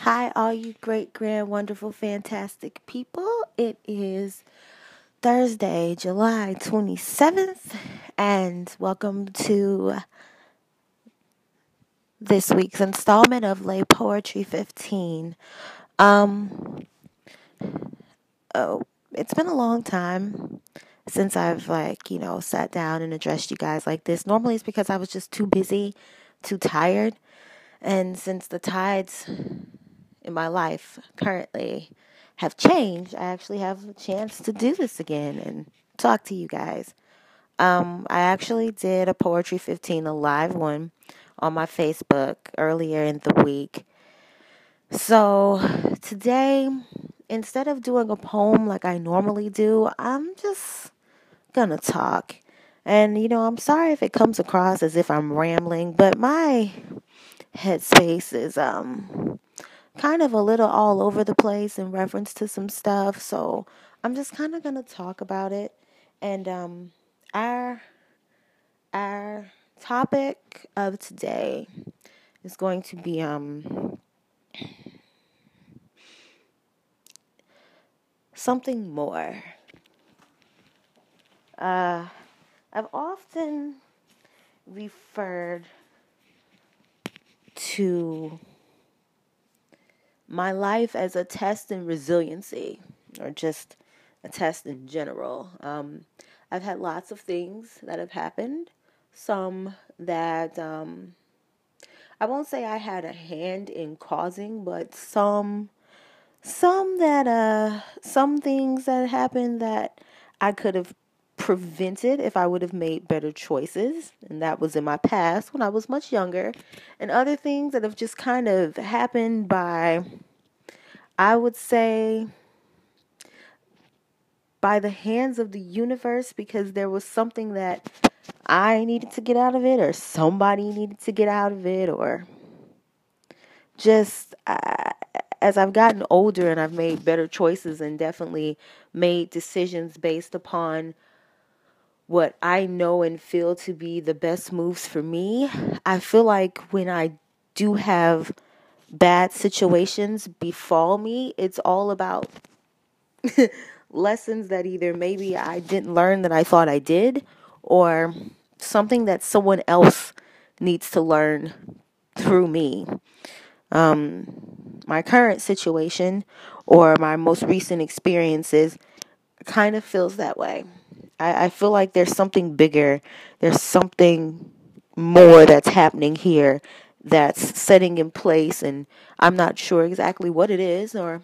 Hi, all you great, grand, wonderful, fantastic people. It is Thursday, July 27th, and welcome to this week's installment of Lay Poetry 15. Um, oh, it's been a long time since I've, like, you know, sat down and addressed you guys like this. Normally it's because I was just too busy, too tired, and since the tides in my life currently have changed, I actually have a chance to do this again and talk to you guys. Um, I actually did a Poetry 15, a live one on my Facebook earlier in the week. So today, instead of doing a poem like I normally do, I'm just gonna talk. And you know, I'm sorry if it comes across as if I'm rambling, but my headspace is um kind of a little all over the place in reference to some stuff. So I'm just kind of gonna talk about it. And um, our our topic of today is going to be um something more. Uh, I've often referred to my life as a test in resiliency or just a test in general. Um, I've had lots of things that have happened, some that um, I won't say I had a hand in causing, but some some that uh some things that happened that I could have prevented if I would have made better choices. And that was in my past when I was much younger. And other things that have just kind of happened by, I would say, by the hands of the universe because there was something that I needed to get out of it or somebody needed to get out of it or just uh, as I've gotten older and I've made better choices and definitely made decisions based upon what I know and feel to be the best moves for me, I feel like when I do have bad situations befall me, it's all about lessons that either maybe I didn't learn that I thought I did or something that someone else needs to learn through me. Um, my current situation or my most recent experiences kind of feels that way. I, I feel like there's something bigger, there's something more that's happening here that's setting in place, and I'm not sure exactly what it is or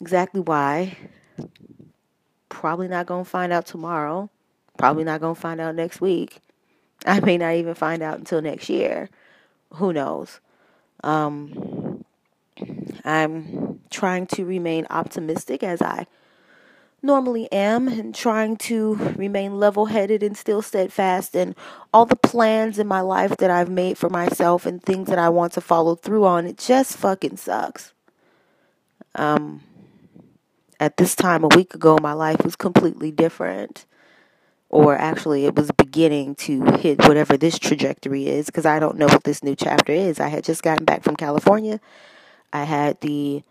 exactly why. Probably not going to find out tomorrow. Probably not going to find out next week. I may not even find out until next year. Who knows? Um, I'm trying to remain optimistic as I normally am and trying to remain level headed and still steadfast in all the plans in my life that I've made for myself and things that I want to follow through on. It just fucking sucks. Um, at this time a week ago, my life was completely different. Or actually, it was beginning to hit whatever this trajectory is because I don't know what this new chapter is. I had just gotten back from California. I had the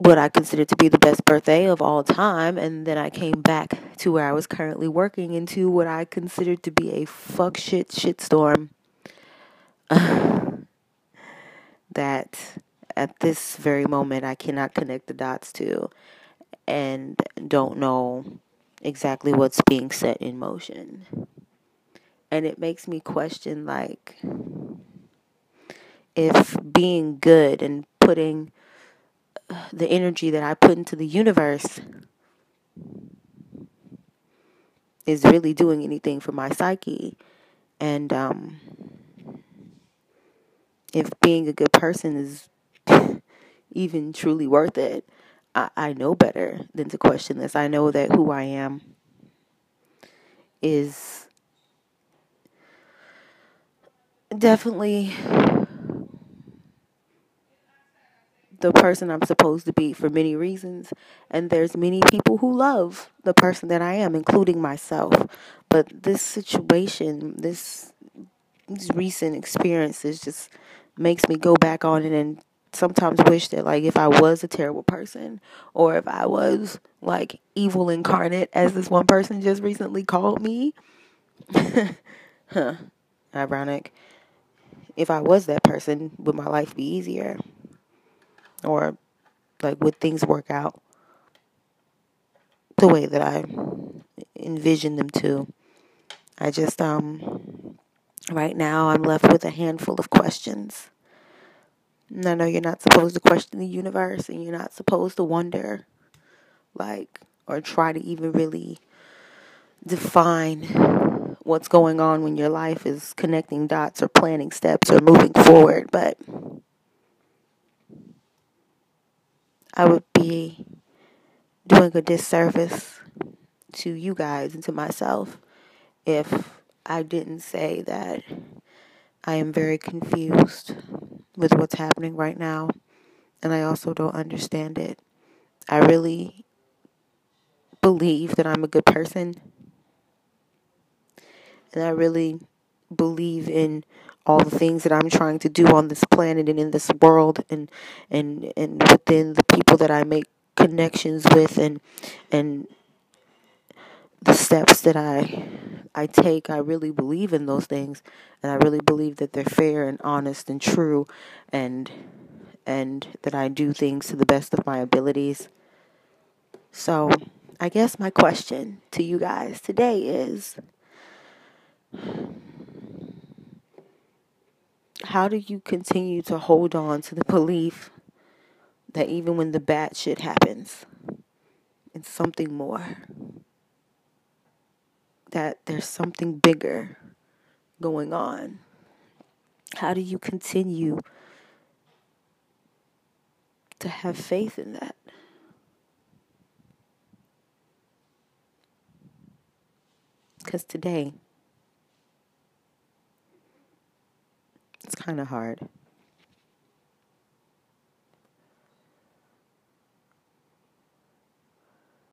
what I considered to be the best birthday of all time. And then I came back to where I was currently working into what I considered to be a fuck shit shitstorm. that at this very moment I cannot connect the dots to and don't know exactly what's being set in motion. And it makes me question like if being good and putting the energy that I put into the universe is really doing anything for my psyche. And um, if being a good person is even truly worth it, I, I know better than to question this. I know that who I am is definitely the person I'm supposed to be for many reasons. And there's many people who love the person that I am, including myself. But this situation, this these recent experiences just makes me go back on it and sometimes wish that like if I was a terrible person or if I was like evil incarnate as this one person just recently called me. huh. Ironic. If I was that person, would my life be easier? Or like would things work out the way that I envision them to? I just um right now I'm left with a handful of questions and I know you're not supposed to question the universe and you're not supposed to wonder, like, or try to even really define what's going on when your life is connecting dots or planning steps or moving forward. But I would be doing a disservice to you guys and to myself if I didn't say that I am very confused with what's happening right now, and I also don't understand it. I really believe that I'm a good person, and I really believe in all the things that I'm trying to do on this planet and in this world and and and within the people that I make connections with and and the steps that I I take, I really believe in those things, and I really believe that they're fair and honest and true, and and that I do things to the best of my abilities. So, I guess my question to you guys today is how do you continue to hold on to the belief that even when the bad shit happens, it's something more? that there's something bigger going on? How do you continue to have faith in that? Because today, it's kind of hard.